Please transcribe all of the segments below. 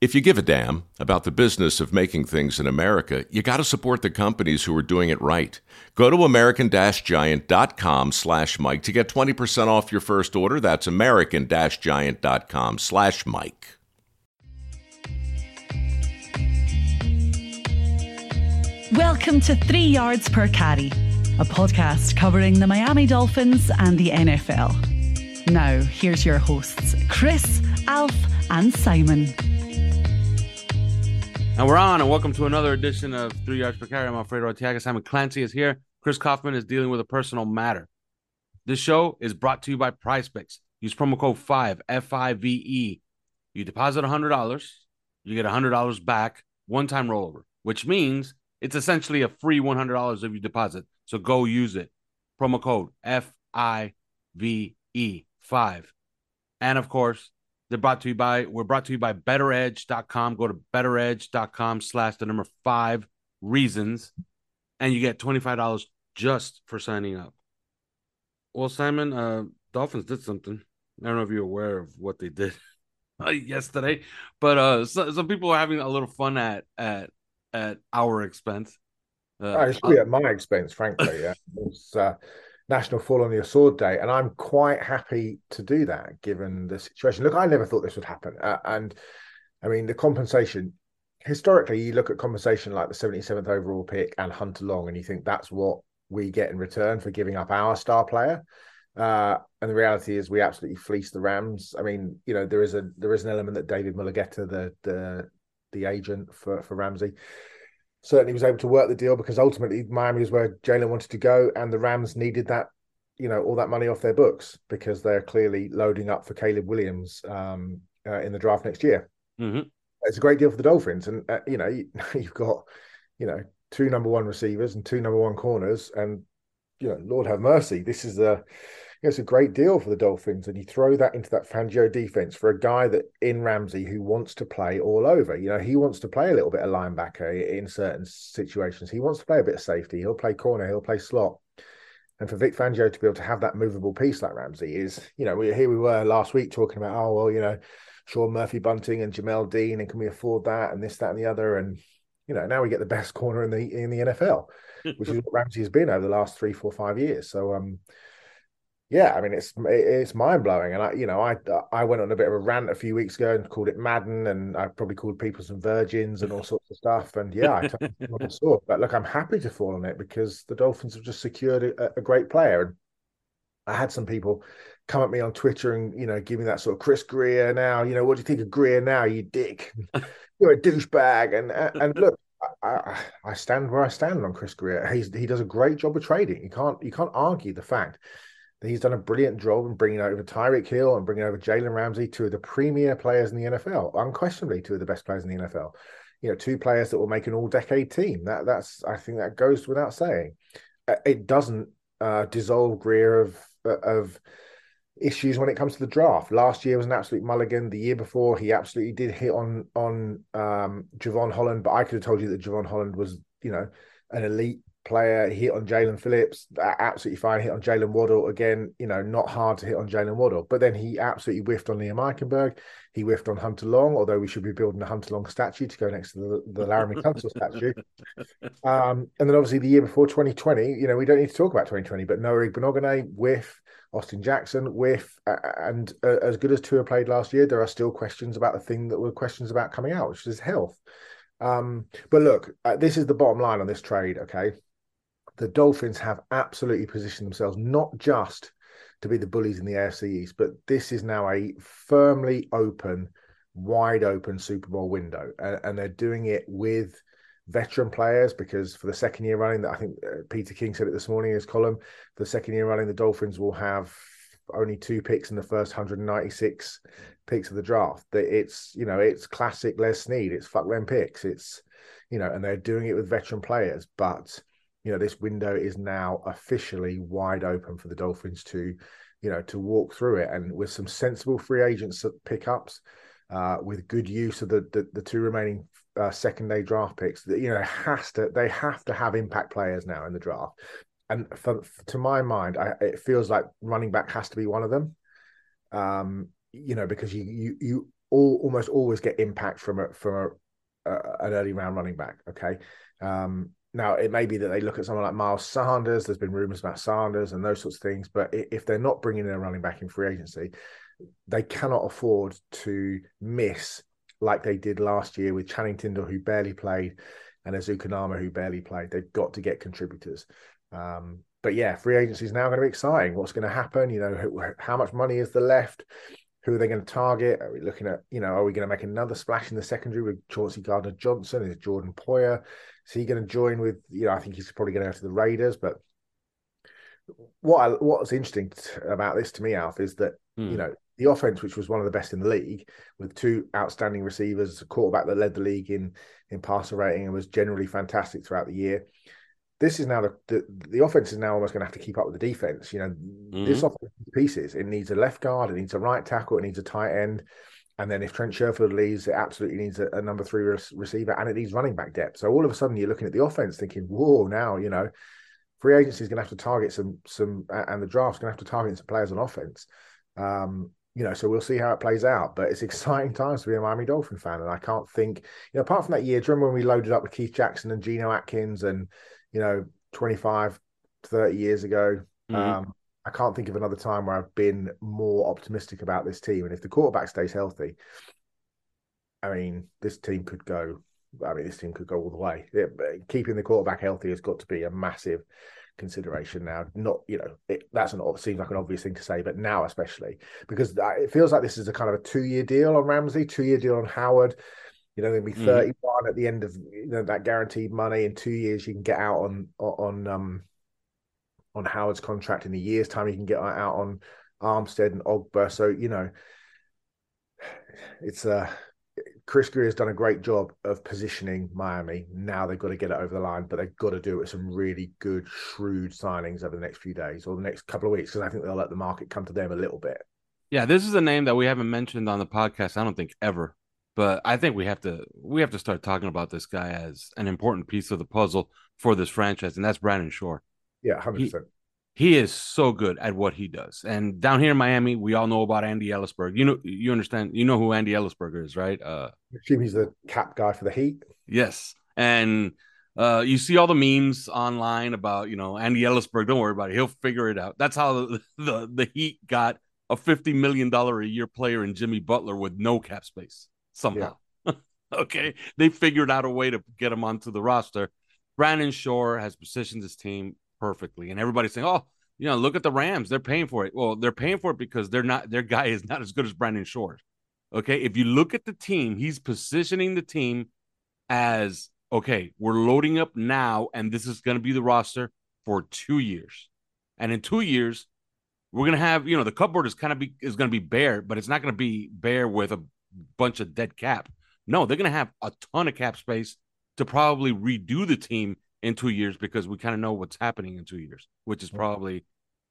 if you give a damn about the business of making things in America, you got to support the companies who are doing it right. Go to american-giant.com slash Mike to get 20% off your first order. That's american-giant.com slash Mike. Welcome to Three Yards Per Carry, a podcast covering the Miami Dolphins and the NFL. Now, here's your hosts, Chris, Alf, and Simon. And we're on, and welcome to another edition of Three Yards Per Carry. I'm Alfredo Arteaga. Simon Clancy is here. Chris Kaufman is dealing with a personal matter. This show is brought to you by PrizePicks. Use promo code 5, F I V E. You deposit $100, you get $100 back, one time rollover, which means it's essentially a free $100 if you deposit. So go use it. Promo code F I V E 5. And of course, they're brought to you by, we're brought to you by betteredge.com. Go to betteredge.com slash the number five reasons, and you get $25 just for signing up. Well, Simon, uh, Dolphins did something. I don't know if you're aware of what they did yesterday, but uh, so, some people are having a little fun at at at our expense. Uh, oh, it's really at my expense, frankly. Yeah. National Fall on Your Sword Day, and I'm quite happy to do that given the situation. Look, I never thought this would happen, uh, and I mean the compensation. Historically, you look at compensation like the 77th overall pick and Hunter Long, and you think that's what we get in return for giving up our star player. Uh, and the reality is, we absolutely fleece the Rams. I mean, you know, there is a there is an element that David Mulugheta, the the the agent for for Ramsey, certainly was able to work the deal because ultimately Miami is where Jalen wanted to go, and the Rams needed that, you know, all that money off their books because they're clearly loading up for Caleb Williams um, uh, in the draft next year. Mm-hmm. It's a great deal for the Dolphins, and uh, you know, you, you've got, you know, two number one receivers and two number one corners, and you know, Lord have mercy, this is a it's a great deal for the Dolphins. And you throw that into that Fangio defense for a guy that in Ramsey who wants to play all over. You know, he wants to play a little bit of linebacker in certain situations. He wants to play a bit of safety. He'll play corner, he'll play slot. And for Vic Fangio to be able to have that movable piece like Ramsey is, you know, we, here we were last week talking about, oh, well, you know, Sean Murphy Bunting and Jamel Dean, and can we afford that and this, that, and the other? And, you know, now we get the best corner in the in the NFL, which is what Ramsey has been over the last three, four, five years. So um yeah, I mean it's it's mind blowing, and I you know I I went on a bit of a rant a few weeks ago and called it Madden, and I probably called people some virgins and all sorts of stuff, and yeah, I totally saw. But look, I'm happy to fall on it because the Dolphins have just secured a, a great player, and I had some people come at me on Twitter and you know give me that sort of Chris Grier now, you know what do you think of Grier now, you dick, you're a douchebag, and and look. I, I stand where I stand on Chris Grier. He's he does a great job of trading. You can't you can't argue the fact He's done a brilliant job in bringing over Tyreek Hill and bringing over Jalen Ramsey, two of the premier players in the NFL, unquestionably two of the best players in the NFL. You know, two players that will make an all-decade team. That that's I think that goes without saying. Uh, it doesn't uh, dissolve Grier of uh, of issues when it comes to the draft. Last year was an absolute mulligan. The year before, he absolutely did hit on on um, Jevon Holland, but I could have told you that Jevon Holland was, you know, an elite player. Hit on Jaelan Phillips, absolutely fine. Hit on Jaylen Waddle again. You know, not hard to hit on Jaylen Waddle. But then he absolutely whiffed on Liam Eichenberg. He whiffed on Hunter Long, although we should be building a Hunter Long statue to go next to the, the Laremy Tunsil statue. Um, and then obviously the year before 2020, you know, we don't need to talk about 2020, but Noah Igbinoghene, whiff. Austin Jackson, whiff, and uh, as good as Tua played last year, there are still questions about the thing that were questions about coming out, which is health. Um, but look, uh, this is the bottom line on this trade. Okay, the Dolphins have absolutely positioned themselves not just to be the bullies in the AFC East, but this is now a firmly open wide open Super Bowl window, and, and they're doing it with veteran players because for the second year running, I think uh, Peter King said it this morning in his column. The second year running, the Dolphins will have only two picks in the first 196 picks of the draft. It's you know it's classic Les Snead. It's fuck them picks. It's you know, and they're doing it with veteran players, but you know this window is now officially wide open for the Dolphins to you know to walk through it and with some sensible free agents pickups. Uh, with good use of the the, the two remaining uh, second day draft picks, that you know, has to they have to have impact players now in the draft and for, to my mind, I, it feels like running back has to be one of them. Um, you know, because you you you all almost always get impact from a from a, a, an early round running back. Okay. Um, now it may be that they look at someone like Miles Sanders. There's been rumors about Sanders and those sorts of things, but if they're not bringing in a running back in free agency, they cannot afford to miss like they did last year with Channing Tindall, who barely played, and Ezukanma, who barely played. They've got to get contributors. Um, but yeah, free agency is now going to be exciting. What's going to happen? You know, how much money is the left? Who are they going to target? Are we looking at, you know, are we going to make another splash in the secondary with Chauncey Gardner Johnson? Is Jordan Poyer? Is he going to join with, you know, I think he's probably going to go to the Raiders. But what I, what's interesting about this to me, Alf, is that, hmm. you know, the offense, which was one of the best in the league, with two outstanding receivers, a quarterback that led the league in in passer rating and was generally fantastic throughout the year this is now the, the, the offense is now almost going to have to keep up with the defense. You know, mm-hmm. this offense pieces. It needs a left guard, it needs a right tackle, it needs a tight end, and then if Trent Sherfield leaves, it absolutely needs a, a number three re- receiver, and it needs running back depth. So all of a sudden, you're looking at the offense, thinking, "Whoa!" Now you know, free agency is going to have to target some some, and the draft's going to have to target some players on offense. Um, you know, so we'll see how it plays out. But it's exciting times to be a Miami Dolphin fan, and I can't think, you know, apart from that year, do you remember when we loaded up with Keith Jackson and Geno Atkins and you know, 25, 30 years ago. Mm-hmm. Um, I can't think of another time where I've been more optimistic about this team. And if the quarterback stays healthy, I mean, this team could go. I mean, this team could go all the way. It, keeping the quarterback healthy has got to be a massive consideration now. Not, you know, it, that's an seems like an obvious thing to say, but now especially because it feels like this is a kind of a two-year deal on Ramsey, two-year deal on Howard. You know, going to be 31 mm. at the end of you know that guaranteed money. In two years, you can get out on on um on Howard's contract. In a year's time, you can get out on Armstead and Ogbah. So you know, it's uh Chris Grier has done a great job of positioning Miami. Now they've got to get it over the line, but they've got to do it with some really good, shrewd signings over the next few days or the next couple of weeks because I think they'll let the market come to them a little bit. Yeah, this is a name that we haven't mentioned on the podcast. I don't think ever but I think we have to we have to start talking about this guy as an important piece of the puzzle for this franchise, and that's Brandon Shore. Yeah, hundred percent. He is so good at what he does. And down here in Miami, we all know about Andy Elisburg. You know, you understand, you know who Andy Elisburg is, right? Uh he's the cap guy for the Heat. Yes. And uh, you see all the memes online about, you know, Andy Elisburg. don't worry about it. He'll figure it out. That's how the, the, the Heat got a $50 million a year player in Jimmy Butler with no cap space somehow. Yeah. okay. They figured out a way to get him onto the roster. Brandon Shore has positioned his team perfectly. And everybody's saying, oh, you know, look at the Rams. They're paying for it. Well, they're paying for it because they're not, their guy is not as good as Brandon Shore. Okay. If you look at the team, he's positioning the team as okay, we're loading up now, and this is going to be the roster for two years. And in two years, we're gonna have you know the cupboard is kind of be is gonna be bare, but it's not gonna be bare with a bunch of dead cap. No, they're going to have a ton of cap space to probably redo the team in two years because we kind of know what's happening in two years, which is probably,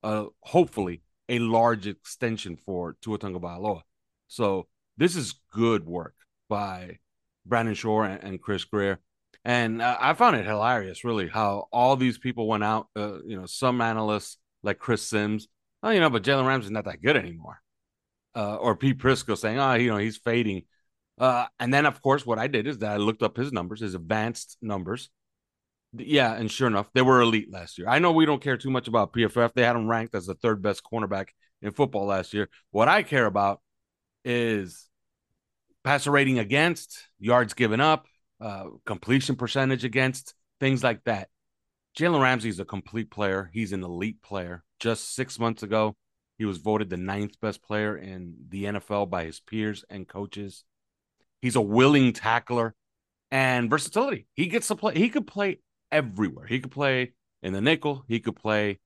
uh, hopefully, a large extension for Tua Tagovailoa. So this is good work by Brandon Shore and, and Chris Grier. And uh, I found it hilarious, really, how all these people went out. Uh, you know, some analysts like Chris Sims, oh, you know, but Jalen Ramsey's not that good anymore uh, or Pete Prisco saying, "Oh, you know, he's fading." Uh, and then, of course, what I did is that I looked up his numbers, his advanced numbers. Yeah, and sure enough, they were elite last year. I know we don't care too much about PFF; they had him ranked as the third best cornerback in football last year. What I care about is passer rating against, yards given up, uh, completion percentage against, things like that. Jalen Ramsey is a complete player. He's an elite player. Just six months ago, he was voted the ninth best player in the NFL by his peers and coaches. He's a willing tackler and versatility. He gets to play. He could play everywhere. He could play in the nickel. He could play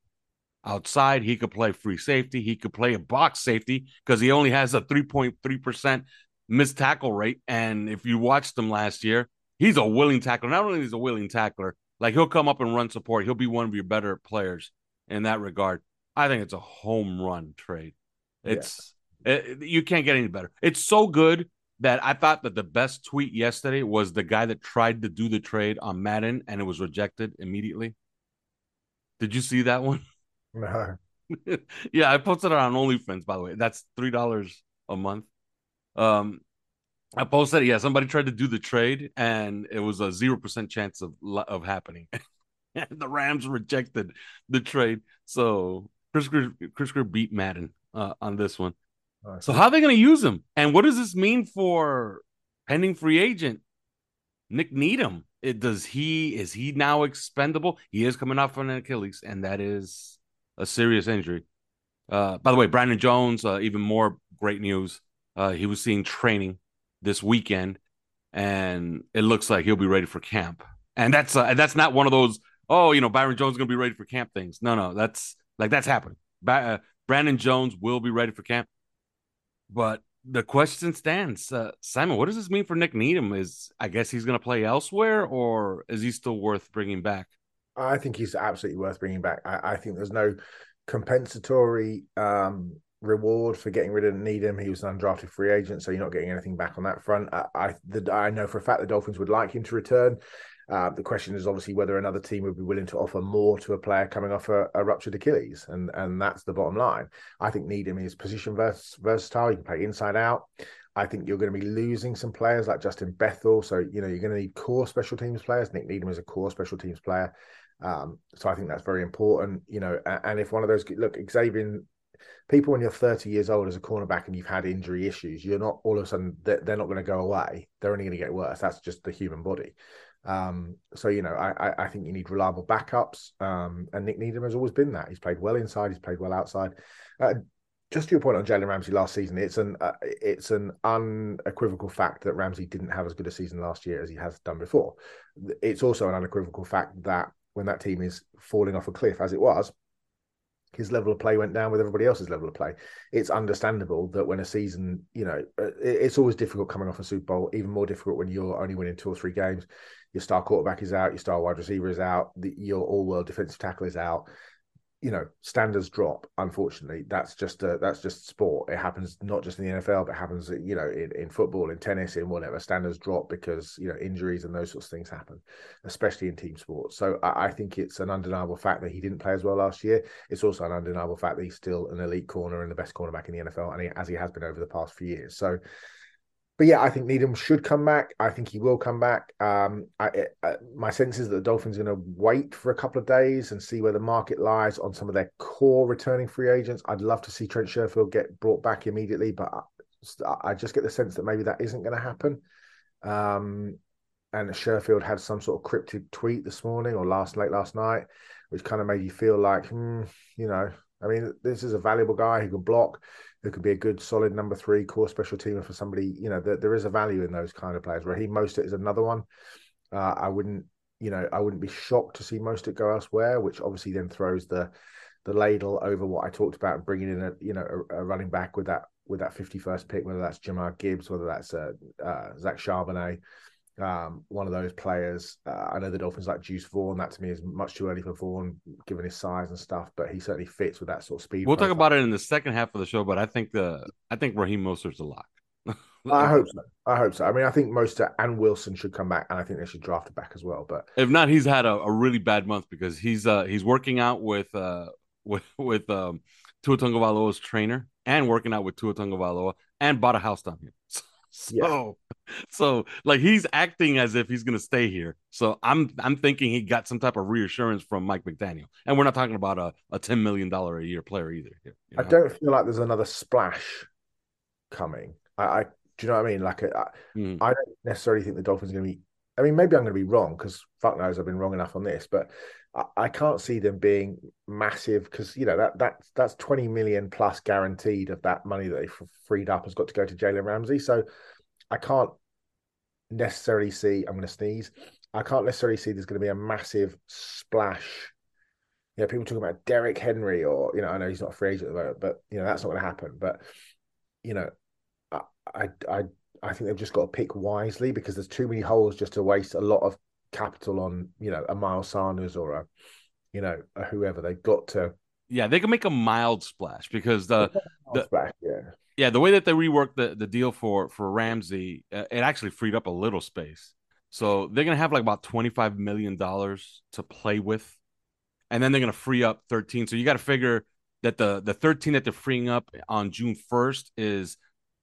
outside. He could play free safety. He could play a box safety because he only has a 3.3% missed tackle rate. And if you watched him last year, he's a willing tackler. Not only is a willing tackler, like he'll come up and run support. He'll be one of your better players in that regard. I think it's a home run trade. It's yeah. it, you can't get any better. It's so good that I thought that the best tweet yesterday was the guy that tried to do the trade on Madden and it was rejected immediately. Did you see that one? No. yeah, I posted it on OnlyFans, by the way. That's three dollars a month. Um, I posted, it. yeah, somebody tried to do the trade, and it was a zero percent chance of of happening. the Rams rejected the trade, so Chris Chris beat Madden uh, on this one. So how are they going to use him? And what does this mean for pending free agent Nik Needham? It, does he is he now expendable? He is coming off an Achilles, and that is a serious injury. Uh, by the way, Brandon Jones, uh, even more great news. Uh, he was seeing training this weekend, and it looks like he'll be ready for camp. And that's uh, that's not one of those oh you know Byron Jones is going to be ready for camp things. No, no, that's like that's happening. Ba- uh, Brandon Jones will be ready for camp. But the question stands, uh, Simon. What does this mean for Nik Needham? Is I guess he's going to play elsewhere, or is he still worth bringing back? I think he's absolutely worth bringing back. I, I think there's no compensatory um, reward for getting rid of Needham. He was an undrafted free agent, so you're not getting anything back on that front. I I, the, I know for a fact the Dolphins would like him to return. Uh, the question is obviously whether another team would be willing to offer more to a player coming off a, a ruptured Achilles, and and that's the bottom line. I think Needham is position vers- versatile. You can play inside out. I think you're going to be losing some players like Justin Bethel. So you know you're going to need core special teams players. Nik Needham is a core special teams player. Um, so I think that's very important. You know, and if one of those look Xavier people when you're 30 years old as a cornerback and you've had injury issues, you're not all of a sudden they're not going to go away. They're only going to get worse. That's just the human body. Um, so you know, I, I think you need reliable backups. Um, and Nik Needham has always been that. He's played well inside. He's played well outside. Uh, just to your point on Jalen Ramsey last season, it's an uh, it's an unequivocal fact that Ramsey didn't have as good a season last year as he has done before. It's also an unequivocal fact that when that team is falling off a cliff, as it was, his level of play went down with everybody else's level of play. It's understandable that when a season, you know, uh, it's always difficult coming off a Super Bowl, even more difficult when you're only winning two or three games. Your star quarterback is out, your star wide receiver is out, the, your all world defensive tackle is out you know standards drop unfortunately. That's just a, that's just sport. It happens not just in the nfl but happens you know in, in football in tennis in whatever. Standards drop because you know injuries and those sorts of things happen especially in team sports. So I, I, think it's an undeniable fact that he didn't play as well last year. It's also an undeniable fact that he's still an elite corner and the best cornerback in the nfl and he, as he has been over the past few years. So but yeah, I think Needham should come back. I think he will come back. Um, I, uh, my sense is that the Dolphins are going to wait for a couple of days and see where the market lies on some of their core returning free agents. I'd love to see Trent Sherfield get brought back immediately, but I, I just get the sense that maybe that isn't going to happen. Um, and Sherfield had some sort of cryptic tweet this morning or last late last night, which kind of made you feel like, hmm, you know, I mean, this is a valuable guy who can block who could be a good solid number three core special teamer for somebody. You know, there, there is a value in those kind of players. Raheem Mostert is another one. Uh, I wouldn't, you know, I wouldn't be shocked to see Mostert go elsewhere, which obviously then throws the the ladle over what I talked about, bringing in a you know a, a running back with that with that 51st pick, whether that's Jahmyr Gibbs, whether that's uh, uh, Zach Charbonnet um, one of those players. Uh, I know the Dolphins like Deuce Vaughn. That to me is much too early for Vaughn, given his size and stuff. But he certainly fits with that sort of speed. We'll profile. talk about it in the second half of the show. But I think the I think Raheem Mostert's a lock. I hope so. I hope so. I mean, I think Mostert and Wilson should come back, and I think they should draft it back as well. But if not, he's had a, a really bad month because he's uh he's working out with uh with with um Tua Tagovailoa's trainer and working out with Tua Tagovailoa and bought a house down here. So, yeah. so like he's acting as if he's gonna stay here. So I'm I'm thinking he got some type of reassurance from Mike McDaniel. And we're not talking about a, a ten million dollar a year player either. You know? I don't feel like there's another splash coming. I, I do you know what I mean? Like I, mm. I don't necessarily think the Dolphins are gonna be I mean, maybe I'm going to be wrong because fuck knows I've been wrong enough on this, but I, can't see them being massive because you know that that that's 20 million plus guaranteed of that money that they freed up has got to go to Jalen Ramsey. So I can't necessarily see. I'm going to sneeze. I can't necessarily see there's going to be a massive splash. You know, people talking about Derrick Henry, or you know, I know he's not a free agent at the moment, but you know that's not going to happen. But you know, I, I, I think they've just got to pick wisely because there's too many holes just to waste a lot of capital on, you know, a Miles Sanders or a, you know, a whoever. They've got to. Yeah, they can make a mild splash because the, the splash, yeah, yeah, the way that they reworked the, the deal for for Ramsey, uh, it actually freed up a little space. So they're gonna have like about twenty five million dollars to play with, and then they're gonna free up thirteen. So you got to figure that the the thirteen that they're freeing up on June first is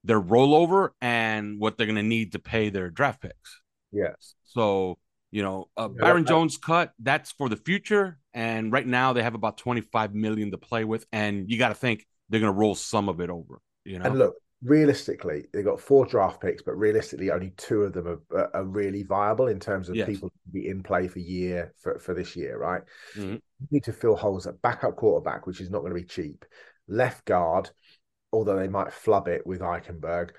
their rollover and what they're gonna need to pay their draft picks. Yes. So you know, uh, Byron Jones cut that's for the future, and right now they have about twenty five million to play with, and you got to think they're gonna roll some of it over. You know, And look, realistically, they've got four draft picks, but realistically, only two of them are, are- really viable in terms of Yes. people to be in play for year for, for this year, right? Mhm. You need to fill holes at backup quarterback, which is not going to be cheap. Left guard, although they might flub it with Eichenberg.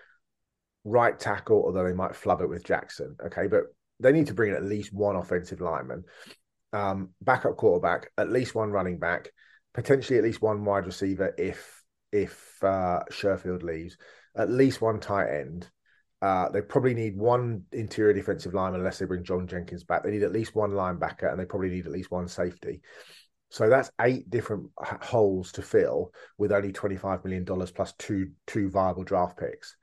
Right tackle, although they might flub it with Jackson. Okay, but they need to bring in at least one offensive lineman. Um, backup quarterback, at least one running back, potentially at least one wide receiver if if uh, Sherfield leaves, at least one tight end. Uh, they probably need one interior defensive lineman unless they bring John Jenkins back. They need at least one linebacker, and they probably need at least one safety. So that's eight different holes to fill with only twenty five million dollars plus two two viable draft picks.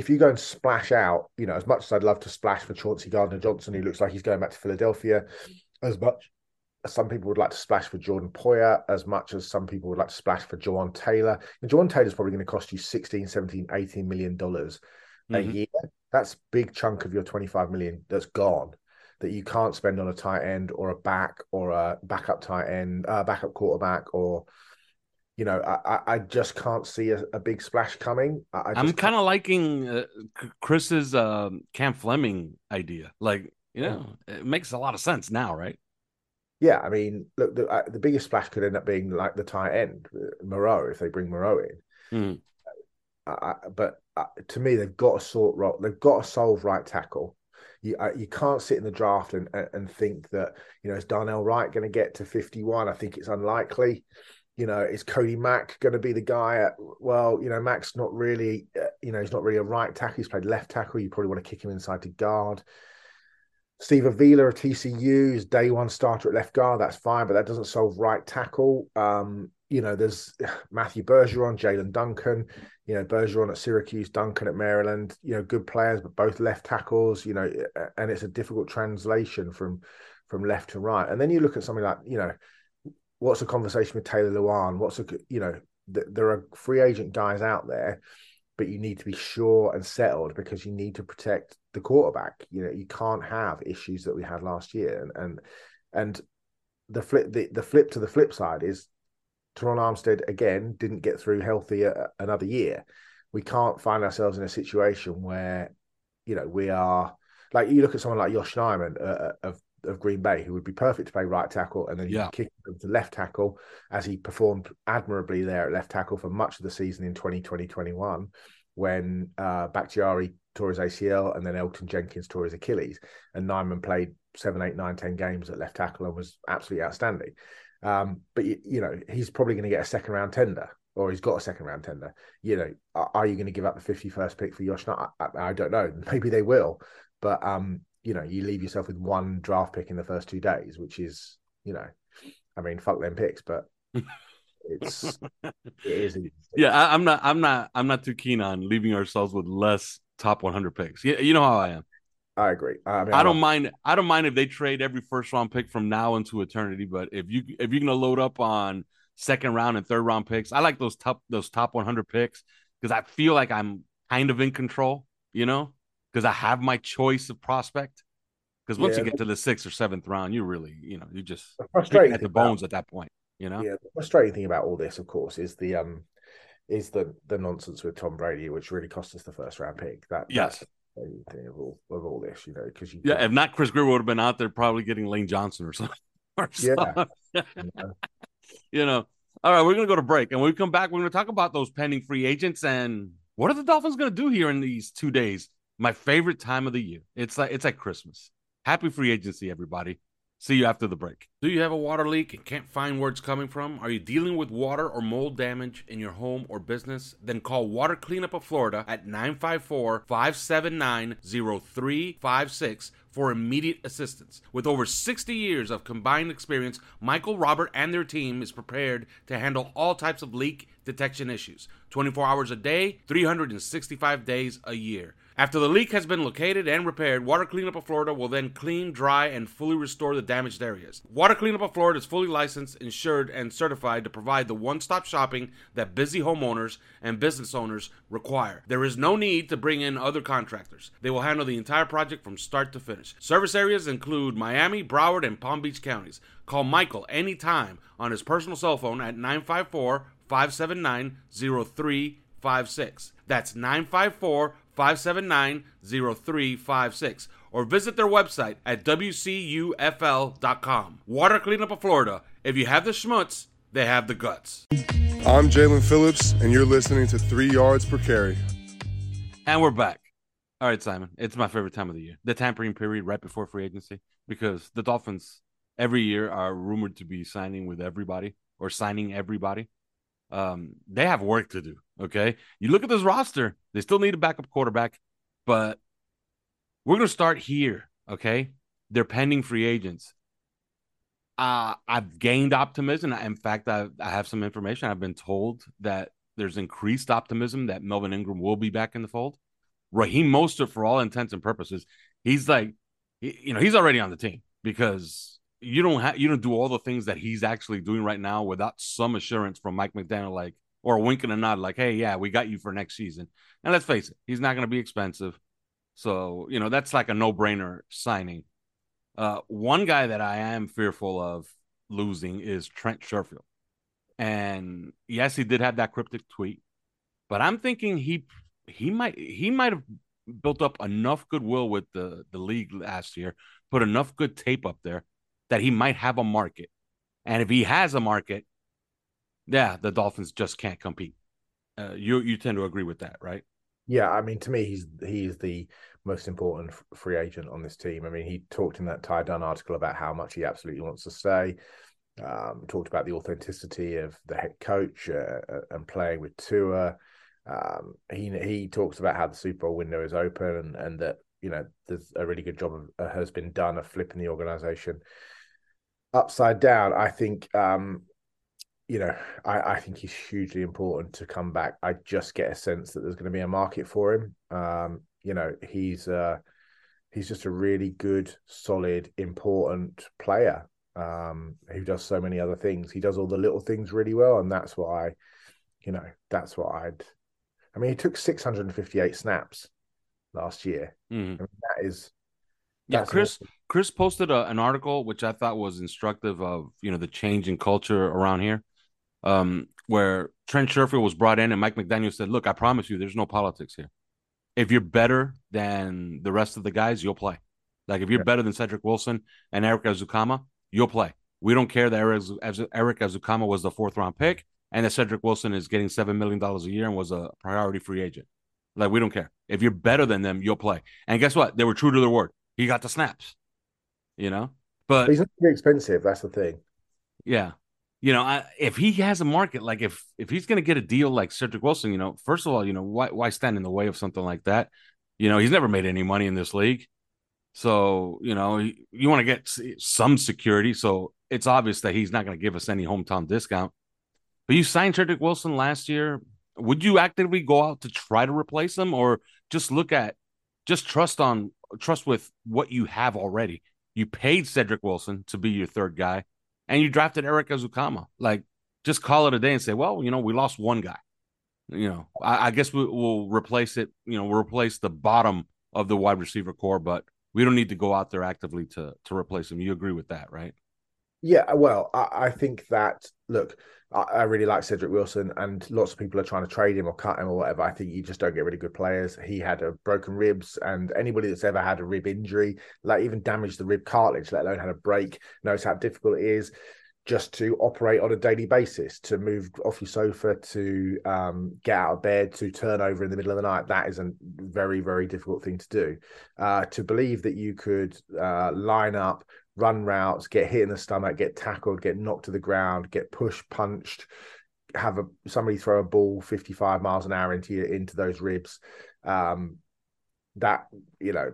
If you go and splash out, you know, as much as I'd love to splash for Chauncey Gardner Johnson, who looks like he's going back to Philadelphia, as much as some people would like to splash for Jordan Poyer, as much as some people would like to splash for Jawaan Taylor. And Jawaan Taylor's probably going to cost you 16, 17, 18 million dollars a Mhm. year. That's big chunk of your 25 million that's gone that you can't spend on a tight end or a back or a backup tight end, uh, backup quarterback, or you know, I, I- just can't see a, a big splash coming. I, I'm kind of liking uh, Chris's um, Cam Fleming idea. Like, you know, it makes a lot of sense now, right? Yeah, I mean, look, the, uh, the biggest splash could end up being like the tight end, uh, Moreau, if they bring Moreau in. I, I- but uh, to me, they've got to sort right. They've got to solve right tackle. You uh, you can't sit in the draft and and- and think that you know is Darnell Wright going to get to fifty one? I think it's unlikely. You know, is Cody Mauch going to be the guy? At, well, you know, Mauch's not really. Uh, you know, he's not really a right tackle. He's played left tackle. You probably want to kick him inside to guard. Steve Avila of TCU is day one starter at left guard. That's fine, but that doesn't solve right tackle. Um, you know, there's Matthew Bergeron, Jaelyn Duncan, you know, Bergeron at Syracuse, Duncan at Maryland, you know, good players, but both left tackles, you know, and it's a difficult translation from from left to right. And then you look at something like, you know, what's the conversation with Taylor Lewan? What's a, you know, th- there are free agent guys out there, but you need to be sure and settled because you need to protect the quarterback. You know, you can't have issues that we had last year. And and and the flip the, the flip to the flip side is Terron Armstead again didn't get through healthy uh, another year. We can't find ourselves in a situation where, you know, we are like you look at someone like Josh Nijman uh, of of Green Bay, who would be perfect to play right tackle, and then you Yeah. kick to left tackle, as he performed admirably there at left tackle for much of the season in 2020 21, when uh, Bakhtiari tore his ACL and then Elgton Jenkins tore his Achilles, and Nijman played seven, eight, nine, ten games at left tackle and was absolutely outstanding. Um, but you, you know, he's probably going to get a second round tender, or he's got a second round tender. You know, are, are you going to give up the 51st pick for Josh? I, I, I don't know. Maybe they will, but um, you know, you leave yourself with one draft pick in the first two days, which is, you know, I mean, fuck them picks, but it's it is. Yeah, I, I'm not. I'm not. I'm not too keen on leaving ourselves with less top 100 picks. You, you know how I am. I agree. I, mean, I don't I'm- mind. I don't mind if they trade every first round pick from now into eternity. But if you if you're gonna load up on second round and third round picks, I like those top those top 100 picks because I feel like I'm kind of in control. You know, because I have my choice of prospect. Because once Yeah. you get to the sixth or seventh round, you really, you know, you just frustrating at the thing about- bones at that point. You know, Yeah, the frustrating thing about all this, of course, is the um is the the nonsense with Tom Brady, which really cost us the first round pick. That Yes. that's the main thing of all of all this, you know, because you yeah. If not, Chris Grier would have been out there probably getting Lane Johnson or something. Or Yeah. something. you know, you know. All right, we're gonna go to break, and when we come back, we're gonna talk about those pending free agents and what are the Dolphins gonna do here in these two days My favorite time of the year. It's like it's like Christmas. Happy free agency, everybody. See you after the break. Do you have a water leak and can't find where it's coming from? Are you dealing with water or mold damage in your home or business? Then call Water Cleanup of Florida at 954 579 0356 for immediate assistance. With over 60 years of combined experience, Michael, Robert, and their team is prepared to handle all types of leak detection issues 24 hours a day, 365 days a year. After the leak has been located and repaired, Water Cleanup of Florida will then clean, dry, and fully restore the damaged areas. Water Cleanup of Florida is fully licensed, insured, and certified to provide the one stop shopping that busy homeowners and business owners require. There is no need to bring in other contractors. They will handle the entire project from start to finish. Service areas include Miami, Broward, and Palm Beach counties. Call Michael anytime on his personal cell phone at 954 579 0356. That's 954 579 0356 or visit their website at WCUFL.com. Water Cleanup of Florida. If you have the schmutz, they have the guts. I'm Jaelan Phillips, and you're listening to Three Yards Per Carry. And we're back. All right, Simon. It's my favorite time of the year. The tampering period right before free agency because the Dolphins every year are rumored to be signing with everybody or signing everybody. Um, they have work to do. Okay. You look at this roster, they still need a backup quarterback, but we're going to start here. Okay. They're pending free agents. Uh, I've gained optimism. In fact, I, I have some information. I've been told that there's increased optimism that Melvin Ingram will be back in the fold. Raheem Mostert, for all intents and purposes, he's like, you know, he's already on the team because you don't have you don't do all the things that he's actually doing right now without some assurance from Mike McDaniel, like or a wink and a nod, like, hey, yeah, we got you for next season. And let's face it, he's not going to be expensive. So, you know, that's like a no brainer signing. Uh, one guy that I am fearful of losing is Trent Sherfield. And yes, he did have that cryptic tweet, but I'm thinking he he might he might have built up enough goodwill with the the league last year, put enough good tape up there that he might have a market. And if he has a market, yeah, the Dolphins just can't compete. Uh, you you tend to agree with that, right? Yeah, I mean, to me, he's he's the most important free agent on this team. I mean, he talked in that Ty Dunne article about how much he absolutely wants to stay. Um, talked about the authenticity of the head coach uh, uh and playing with Tua. Um, he he talks about how the Super Bowl window is open and, and that you know there's a really good job of, uh, has been done of flipping the organization upside down. I think um, you know, I, I think he's hugely important to come back. I just get a sense that there's going to be a market for him. Um, you know, he's uh, he's just a really good, solid, important player um, who does so many other things. He does all the little things really well, and that's why, you know, that's what I'd. I mean, he took 658 snaps last year. Mm-hmm. I mean, that is. Yeah, Chris. Chris posted a, an article which I thought was instructive of you know the change in culture around here um, where Trent Sherfield was brought in and Mike McDaniel said, Look, I promise you, there's no politics here. If you're better than the rest of the guys, you'll play. Like if you're yeah. better than Cedric Wilson and Erik Ezukanma, you'll play. We don't care that Eric, Erik Ezukanma was the fourth round pick and that Cedric Wilson is getting $7 million a year and was a priority free agent. Like, we don't care. If you're better than them, you'll play. And guess what? They were true to their word. He got the snaps, you know? But, but he's not very expensive. That's the thing. Yeah you know, I, if he has a market, like if if he's going to get a deal like Cedric Wilson, you know, first of all, you know, why why stand in the way of something like that? You know, he's never made any money in this league, so you know, you want to get some security. So it's obvious that he's not going to give us any hometown discount. But you signed Cedric Wilson last year. Would you actively go out to try to replace him, or just look at, just trust on trust with what you have already? You paid Cedric Wilson to be your third guy and you drafted Erik Ezukanma. Like, just call it a day and say, well, you know, we lost one guy. You know, I, I guess we, will replace it. You know, we'll replace the bottom of the wide receiver core, but we don't need to go out there actively to to replace him. You agree with that, right? Yeah, well, I, I think that look, I, really like Cedric Wilson, and lots of people are trying to trade him or cut him or whatever. I think you just don't get really good players. He had a broken ribs, and anybody that's ever had a rib injury, like even damaged the rib cartilage, let alone had a break, knows how difficult it is. just to operate on a daily basis, to move off your sofa, to um, get out of bed, to turn over in the middle of the night. That is a very, very difficult thing to do. Uh, to believe that you could uh, line up, run routes, get hit in the stomach, get tackled, get knocked to the ground, get pushed, punched, have a somebody throw a ball 55 miles an hour into into those ribs. Um, that you know,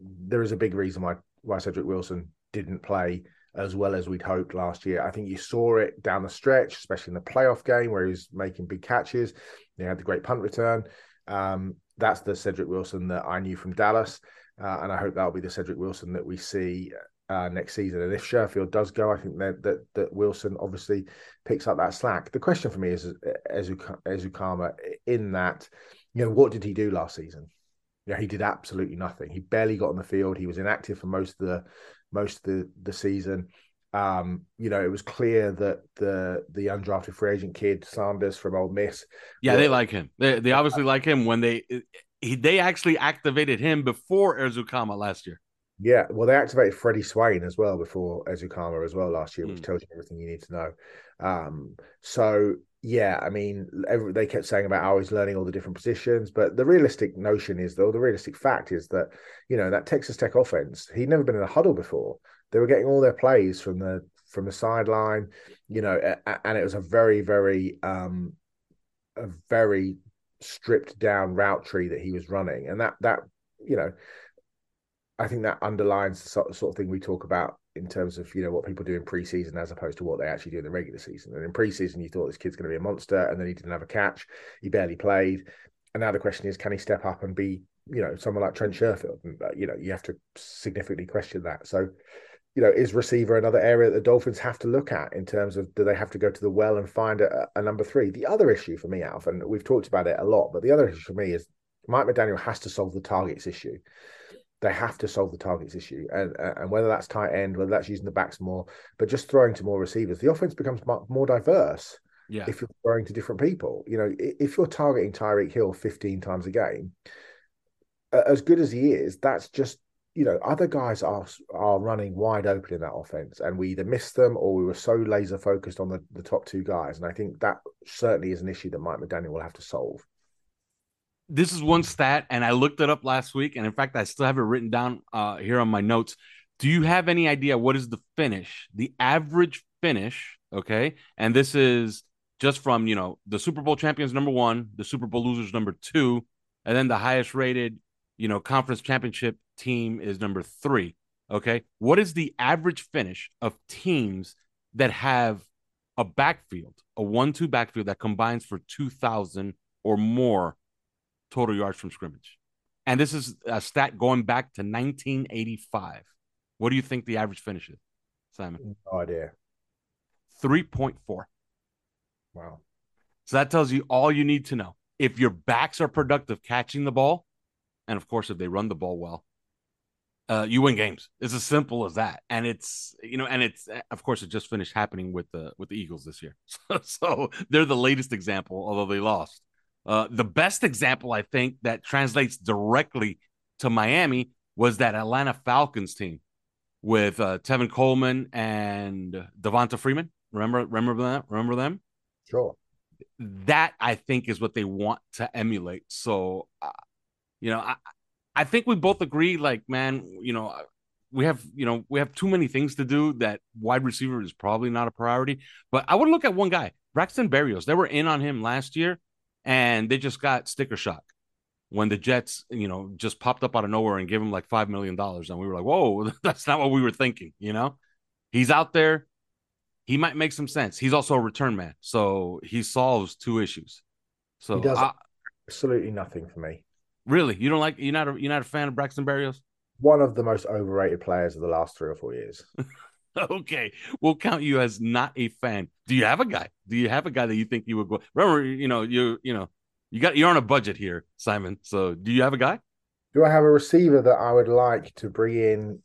there is a big reason why why Cedric Wilson didn't play as well as we'd hoped last year. I think you saw it down the stretch, especially in the playoff game where he was making big catches. He had the great punt return. Um, that's the Cedric Wilson that I knew from Dallas. Uh, and I hope that'll be the Cedric Wilson that we see uh, next season. And if Sherfield does go, I think that, that that Wilson obviously picks up that slack. The question for me is Ezukanma in that, you know, what did he do last season? Yeah, he did absolutely nothing. He barely got on the field. He was inactive for most of the most of the, the season. Um, you know, it was clear that the the undrafted free agent kid Sanders from Ole Miss. Yeah, they like him. They they obviously like him when they he, they actually activated him before Ezukanma last year. Yeah, well, they activated Freddie Swain as well before Ezukanma as well last year, which mm. tells you everything you need to know. Um, so yeah, I mean, every, they kept saying about how he's learning all the different positions, but the realistic notion is, though, the realistic fact is that you know that Texas Tech offense, he'd never been in a huddle before. They were getting all their plays from the from the sideline, you know, and it was a very, very, um, a very stripped down route tree that he was running, and that that you know I think that underlines the sort, of thing we talk about in terms of you know what people do in preseason as opposed to what they actually do in the regular season. And in preseason, you thought this kid's going to be a monster, and then he didn't have a catch, he barely played, and now the question is, can he step up and be you know someone like Trent Sherfield? And, uh, you know, you have to significantly question that. So, you know, is receiver another area that the Dolphins have to look at in terms of do they have to go to the well and find a, a number three? The other issue for me, Alf, and we've talked about it a lot, but the other issue for me is Mike McDaniel has to solve the targets issue they have to solve the targets issue, and and whether that's tight end, whether that's using the backs more, but just throwing to more receivers, the offense becomes more diverse. Yeah. If you're throwing to different people, you know, if you're targeting Tyreek Hill 15 times a game, as good as he is, that's just you know other guys are are running wide open in that offense, and we either missed them or we were so laser focused on the the top two guys, and I think that certainly is an issue that Mike McDaniel will have to solve this is one stat, and I looked it up last week, and in fact, I still have it written down uh, here on my notes. Do you have any idea what is the finish, the average finish? Okay, and this is just from you know the Super Bowl champions number one, the Super Bowl losers number two, and then the highest rated you know conference championship team is number three. Okay, what is the average finish of teams that have a backfield, a one-two backfield that combines for two thousand or more total yards from scrimmage. And this is a stat going back to 1985. What do you think the average finish is, Simon? No idea. 3.4. Wow. So that tells you all you need to know. If your backs are productive catching the ball, and of course, if they run the ball well, uh, you win games. It's as simple as that. And it's you know, and it's of course it just finished happening with the with the Eagles this year. So, so they're the latest example, although they lost. Uh, the best example, I think, that translates directly to Miami was that Atlanta Falcons team with uh, Tevin Coleman and Devonta Freeman. Remember, remember that? Remember them? Sure. That I think is what they want to emulate. So, uh, you know, I, I think we both agree. Like, man, you know, we have, you know, we have too many things to do. That wide receiver is probably not a priority. But I would look at one guy, Braxton Berrios. They were in on him last year and they just got sticker shock when the Jets, you know, just popped up out of nowhere and gave him like five million dollars, and we were like, "Whoa, that's not what we were thinking." You know, he's out there. He might make some sense. He's also a return man, so he solves two issues. So he does I, absolutely nothing for me. Really, you don't like you're not a, you're not a fan of Braxton Berrios? One of the most overrated players of the last three or four years. okay, we'll count you as not a fan. Do you have a guy? Do you have a guy that you think you would go? Remember, you know, you you know, you got you're on a budget here, Simon. So, do you have a guy? Do I have a receiver that I would like to bring in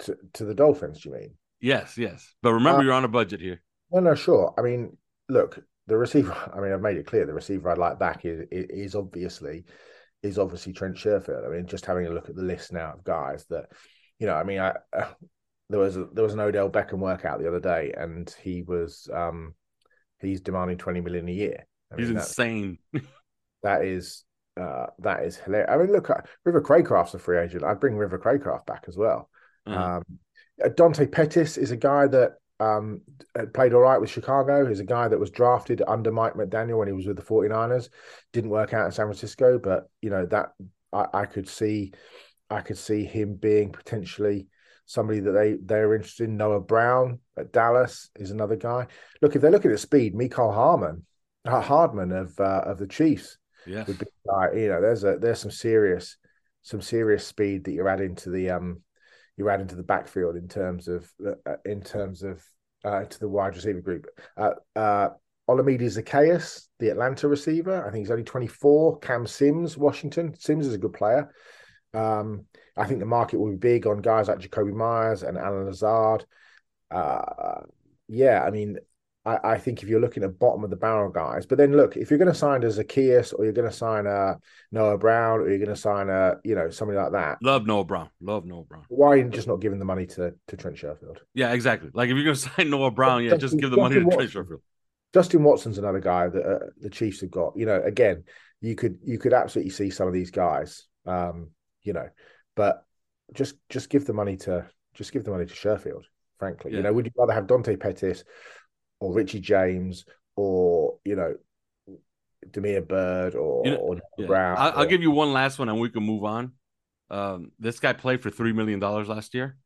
to, to the Dolphins? Do you mean? Yes, yes. But remember, uh, you're on a budget here. No, no, sure. I mean, look, the receiver. I mean, I've made it clear the receiver I'd like back is is obviously is obviously Trent Sherfield. I mean, just having a look at the list now of guys that, you know, I mean, I there was a, there was an Odell Beckham workout the other day, and he was um he's demanding twenty million a year. I he's insane. that is uh that is hilarious. I mean, look, uh, River Cracraft's a free agent. I'd bring River Cracraft back as well. Mm. Um, uh, Dante Pettis is a guy that um, played all right with Chicago. He's a guy that was drafted under Mike McDaniel when he was with the 49ers. Didn't work out in San Francisco, but you know that I, I could see I could see him being potentially somebody that they they're interested in. Noah Brown at Dallas is another guy. Look, if they're looking at speed, Harmon, uh, Hardman of uh, of the Chiefs, yeah, would be uh, you know there's a there's some serious some serious speed that you're adding to the um you're adding to the backfield in terms of uh, uh in terms of uh, to the wide receiver group. Uh, uh, Olamide Zaccheaus, the Atlanta receiver, I think he's only 24. Cam Sims, Washington. Sims is a good player. Um, I think the market will be big on guys like Jakobi Meyers and Allen Lazard. Uh, yeah, I mean, I, I, think if you're looking at bottom of the barrel guys, but then look, if you're going to sign a Zaccheaus or you're going to sign a Noah Brown or you're going to sign a, you know, somebody like that. Love Noah Brown. Love Noah Brown. Why are you just not giving the money to, to Trent Sherfield? Yeah, exactly. Like if you're going to sign Noah Brown, yeah, Justin, just give the money to Watson, Trent Sherfield. Justin Watson's another guy that uh, the Chiefs have got. You know, again, you could you could absolutely see some of these guys. Um, you know, but just just give the money to just give the money to Sherfield. Frankly, yeah. you know, would you rather have Dante Pettis or Richie James or you know Damiere Byrd or, you know, or yeah. Brown? I'll, or... I'll, give you one last one, and we can move on. Um, this guy played for three million dollars last year,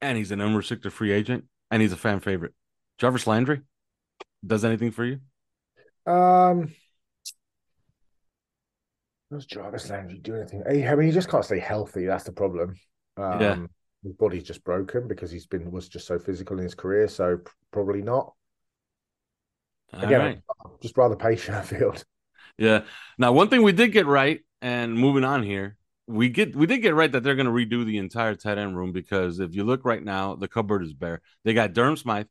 and he's an unrestricted free agent, and he's a fan favorite. Jarvis Landry does anything for you? Um, does Jarvis Landry do anything? I mean, he just can't stay healthy. That's the problem. Um, yeah. His body's just broken because he's been was just so physical in his career. So probably not. All Again, right. just rather pay Sherfield. Yeah. Now, one thing we did get right, and moving on here, we get we did get right that they're going to redo the entire tight end room because if you look right now, the cupboard is bare. They got Durham Smythe,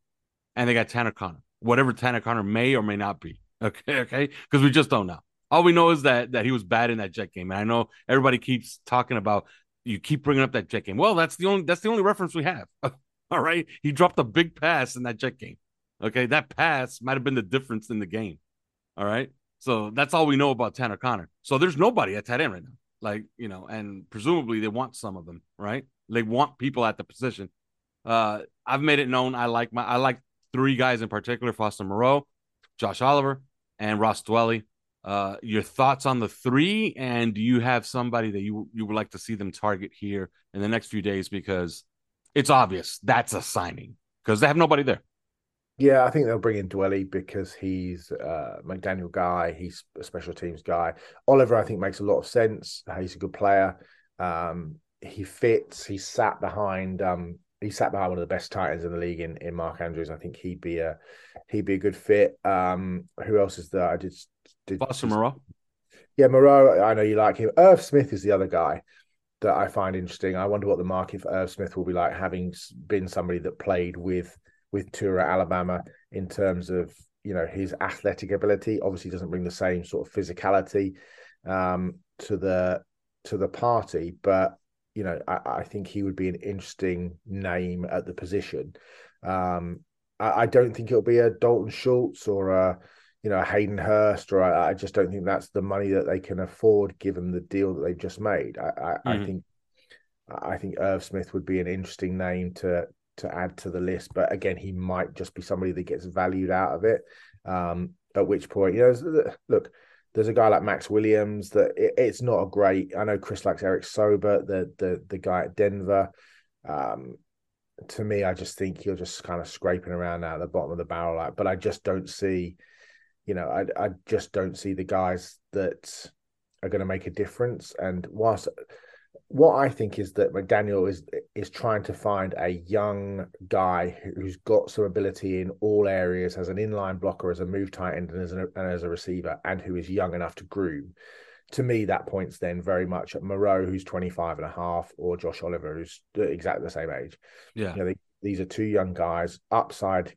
and they got Tanner Conner. Whatever Tanner Conner may or may not be. Okay, okay, because we just don't know. All we know is that that he was bad in that Jet game, and I know everybody keeps talking about. You keep bringing up that Jet game. Well, that's the only that's the only reference we have. all right, he dropped a big pass in that Jet game. Okay, that pass might have been the difference in the game. All right, so that's all we know about Tanner Conner. So there's nobody at tight end right now. Like you know, and presumably they want some of them, right? They want people at the position. Uh, I've made it known I like my I like three guys in particular: Foster Moreau, Josh Oliver, and Ross Dwelley. Uh, your thoughts on the three, and do you have somebody that you you would like to see them target here in the next few days? Because it's obvious that's a signing because they have nobody there. Yeah, I think they'll bring in Dwelley because he's a McDaniel guy. He's a special teams guy. Oliver, I think, makes a lot of sense. He's a good player. Um, he fits. He sat behind. Um, he sat behind one of the best tight ends in the league in, in Mark Andrews. I think he'd be a he'd be a good fit. Um, who else is there? I did did, Foster Moreau. Yeah, Moreau. I know you like him. Irv Smith is the other guy that I find interesting. I wonder what the market for Irv Smith will be like, having been somebody that played with with at Alabama in terms of you know his athletic ability. Obviously, doesn't bring the same sort of physicality um, to the to the party, but you know I, I, think he would be an interesting name at the position. Um, I, I, don't think it'll be a Dalton Schultz or a you know, Hayden Hurst, or I, I, just don't think that's the money that they can afford given the deal that they've just made. I, I, mm-hmm. I think I think Irv Smith would be an interesting name to to add to the list, but again, he might just be somebody that gets valued out of it. Um, at which point, you know, look, there's a guy like Maxx Williams that it, it's not a great. I know Chris likes Eric Saubert, the the the guy at Denver. Um, to me, I just think you're just kind of scraping around at the bottom of the barrel, like, but I just don't see you know, I I just don't see the guys that are going to make a difference. And whilst what I think is that McDaniel is is trying to find a young guy who's got some ability in all areas as an inline blocker, as a move tight end, and as, an, and as a receiver, and who is young enough to groom. To me, that points then very much at Moreau, who's 25 and a half, or Josh Oliver, who's exactly the same age. Yeah. You know, they, these are two young guys, upside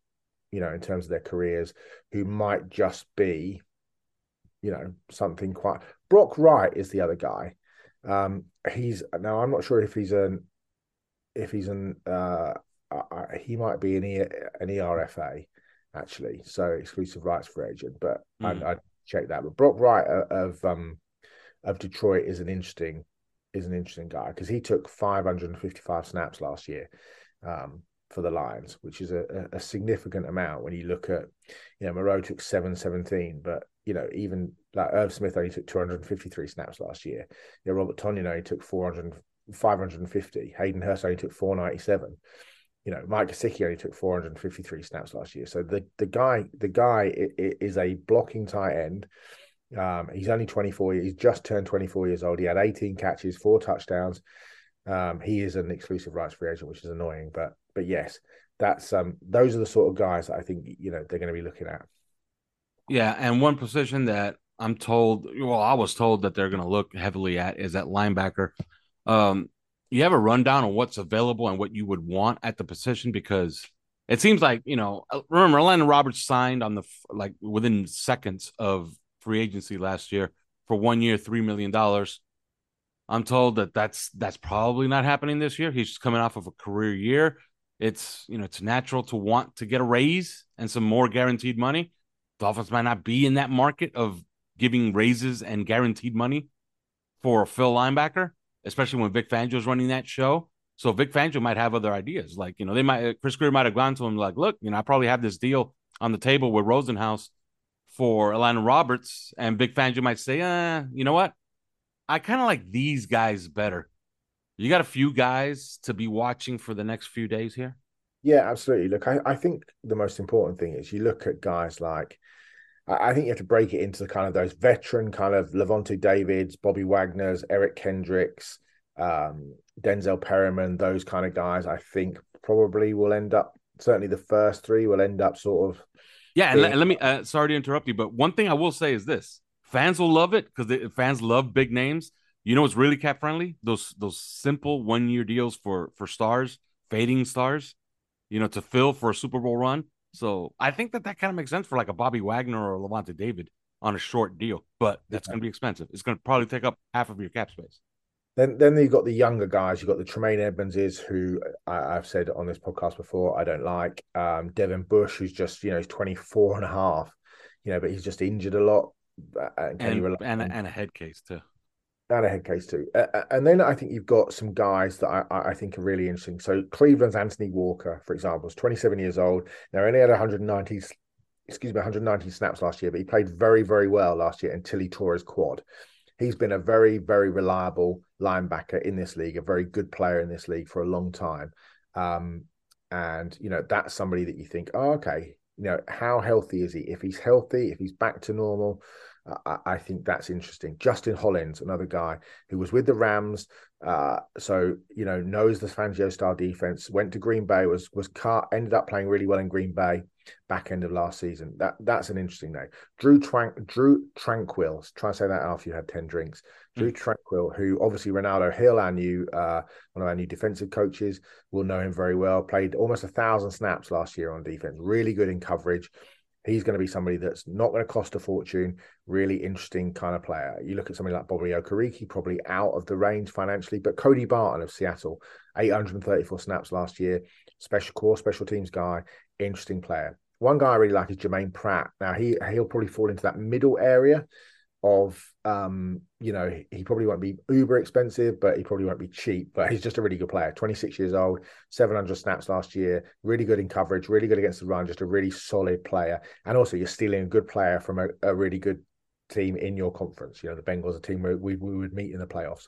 you know, in terms of their careers, who might just be, you know, something quite. Brock Wright is the other guy. Um, he's now I'm not sure if he's an if he's an uh, he might be an, e, an ERFA actually, so exclusive rights free agent. But mm. I, I check that. But Brock Wright of um of Detroit is an interesting is an interesting guy because he took 555 snaps last year um, for the Lions, which is a, a, significant amount when you look at, you know, Moreau took 717, but, you know, even like Irv Smith only took 253 snaps last year. You know, Robert Tonyan only took 400, 550. Hayden Hurst only took 497. You know, Mike Gesicki only took 453 snaps last year. So the the guy the guy is a blocking tight end um, he's only 24. He's just turned 24 years old. He had 18 catches, four touchdowns. Um, he is an exclusive rights free agent, which is annoying, but but yes, that's um those are the sort of guys that I think you know they're going to be looking at. Yeah, and one position that I'm told, well, I was told that they're going to look heavily at is at linebacker. Um, you have a rundown on what's available and what you would want at the position because it seems like you know. Remember, Elandon Roberts signed on the like within seconds of free agency last year for one year, three million dollars. I'm told that that's that's probably not happening this year. He's coming off of a career year. It's you know it's natural to want to get a raise and some more guaranteed money. Dolphins might not be in that market of giving raises and guaranteed money for a fill linebacker, especially when Vic Fangio is running that show. So Vic Fangio might have other ideas. Like, you know, they might Chris Grier might have gone to him like, look, you know, I probably have this deal on the table with Rosenhaus for Elandon Roberts, and Vic Fangio might say, uh, you know what? I kind of like these guys better. You got a few guys to be watching for the next few days here? Yeah, absolutely. Look, I, I think the most important thing is you look at guys like, I, I think you have to break it into kind of those veteran kind of Lavonte Davids, Bobby Wagner's, Eric Kendricks, um, Denzel Perryman, those kind of guys. I think probably will end up, certainly the first three will end up sort of yeah, and, let me. Uh, sorry to interrupt you, but one thing I will say is this: fans will love it because fans love big names. You know, it's really cap friendly. Those those simple one year deals for for stars, fading stars. You know, to fill for a Super Bowl run. So I think that that kind of makes sense for like a Bobby Wagner or a Lavonte David on a short deal, but that's yeah. going to be expensive. It's going to probably take up half of your cap space. Then, then you've got the younger guys. You've got the Tremaine Edmundses, who I, have said on this podcast before, I don't like. Um, Devin Bush, who's just, you know, he's 24 and a half, you know, but he's just injured a lot. Uh, and, and, and, and, a head case, too. And a head case, too. Uh, and then I think you've got some guys that I, I think are really interesting. So Cleveland's Anthony Walker, for example, is 27 years old. Now, only had 190 excuse me, 190 snaps last year, but he played very, very well last year until he tore his quad he's been a very, very reliable linebacker in this league, a very good player in this league for a long time. Um, and you know, that's somebody that you think, oh, okay, you know, how healthy is he? If he's healthy, if he's back to normal, I, think that's interesting. Justin Hollins, another guy who was with the Rams, uh, so you know knows the Fangio style defense. Went to Green Bay, was was cut, ended up playing really well in Green Bay back end of last season. That that's an interesting name. Drew Trank, Drew Tranquill. Try to say that after you had ten drinks. Drew mm. Tranquill, who obviously Renaldo Hill, our new uh, one of our new defensive coaches, will know him very well. Played almost a thousand snaps last year on defense. Really good in coverage. He's going to be somebody that's not going to cost a fortune. Really interesting kind of player. You look at somebody like Bobby Okereke, probably out of the range financially, but Cody Barton of Seattle, 834 snaps last year, special core, special teams guy interesting player. One guy I really like is Germaine Pratt. Now he he'll probably fall into that middle area of um, you know, he probably won't be uber expensive, but he probably won't be cheap. But he's just a really good player. 26 years old, 700 snaps last year, really good in coverage, really good against the run, just a really solid player. And also, you're stealing a good player from a, a really good team in your conference. You know, the Bengals, a team we, we would meet in the playoffs.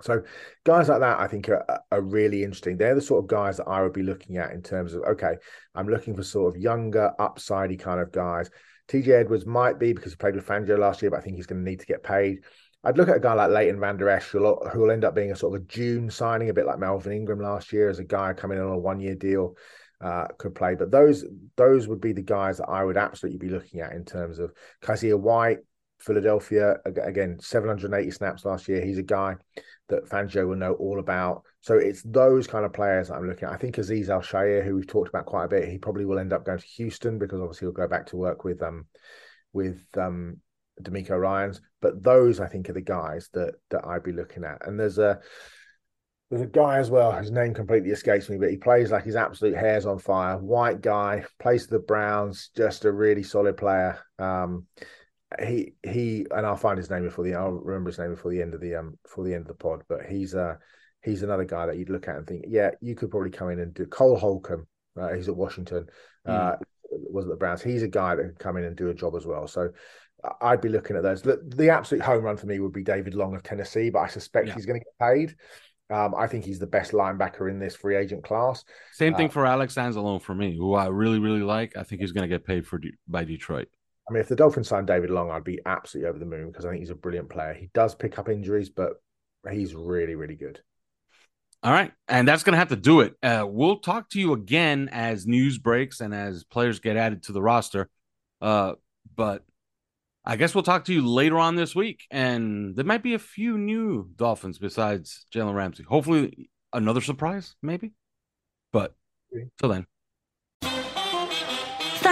So guys like that, I think are, are really interesting. They're the sort of guys that I would be looking at in terms of, okay, I'm looking for sort of younger, upsidey kind of guys. TJ Edwards might be because he played with Fangio last year, but I think he's going to need to get paid. I'd look at a guy like Leighton Vander Esch, who'll, end up being a sort of a June signing, a bit like Melvin Ingram last year, as a guy coming in on a one-year deal uh, could play. But those those would be the guys that I would absolutely be looking at in terms of Kyzir White, Philadelphia again, 780 snaps last year. He's a guy that Fangio will know all about. So it's those kind of players that I'm looking at. I think Aziz Al-Shaair, who we've talked about quite a bit, he probably will end up going to Houston because obviously he'll go back to work with um with um DeMeco Ryans. But those I think are the guys that that I'd be looking at. And there's a There's a guy as well, his name completely escapes me, but he plays like his absolute hair's on fire. White guy, plays the Browns, just a really solid player. Um, he he and I'll find his name before the I'll remember his name before the end of the um before the end of the pod. But he's uh he's another guy that you'd look at and think, yeah, you could probably come in and do Cole Holcomb. Uh, he's at Washington. Uh, mm. was at the Browns. He's a guy that can come in and do a job as well. So I'd be looking at those. The, the absolute home run for me would be David Long of Tennessee, but I suspect yeah. he's going to get paid. Um, I think he's the best linebacker in this free agent class. Same thing uh, for Alex Anzalone for me, who I really, really like. I think he's going to get paid for by Detroit. I mean, if the Dolphins signed David Long, I'd be absolutely over the moon because I think he's a brilliant player. He does pick up injuries, but he's really, really good. All right. And that's going to have to do it. Uh, we'll talk to you again as news breaks and as players get added to the roster. Uh, but I guess we'll talk to you later on this week. And there might be a few new Dolphins besides Jalen Ramsey. Hopefully, another surprise, maybe. But till then.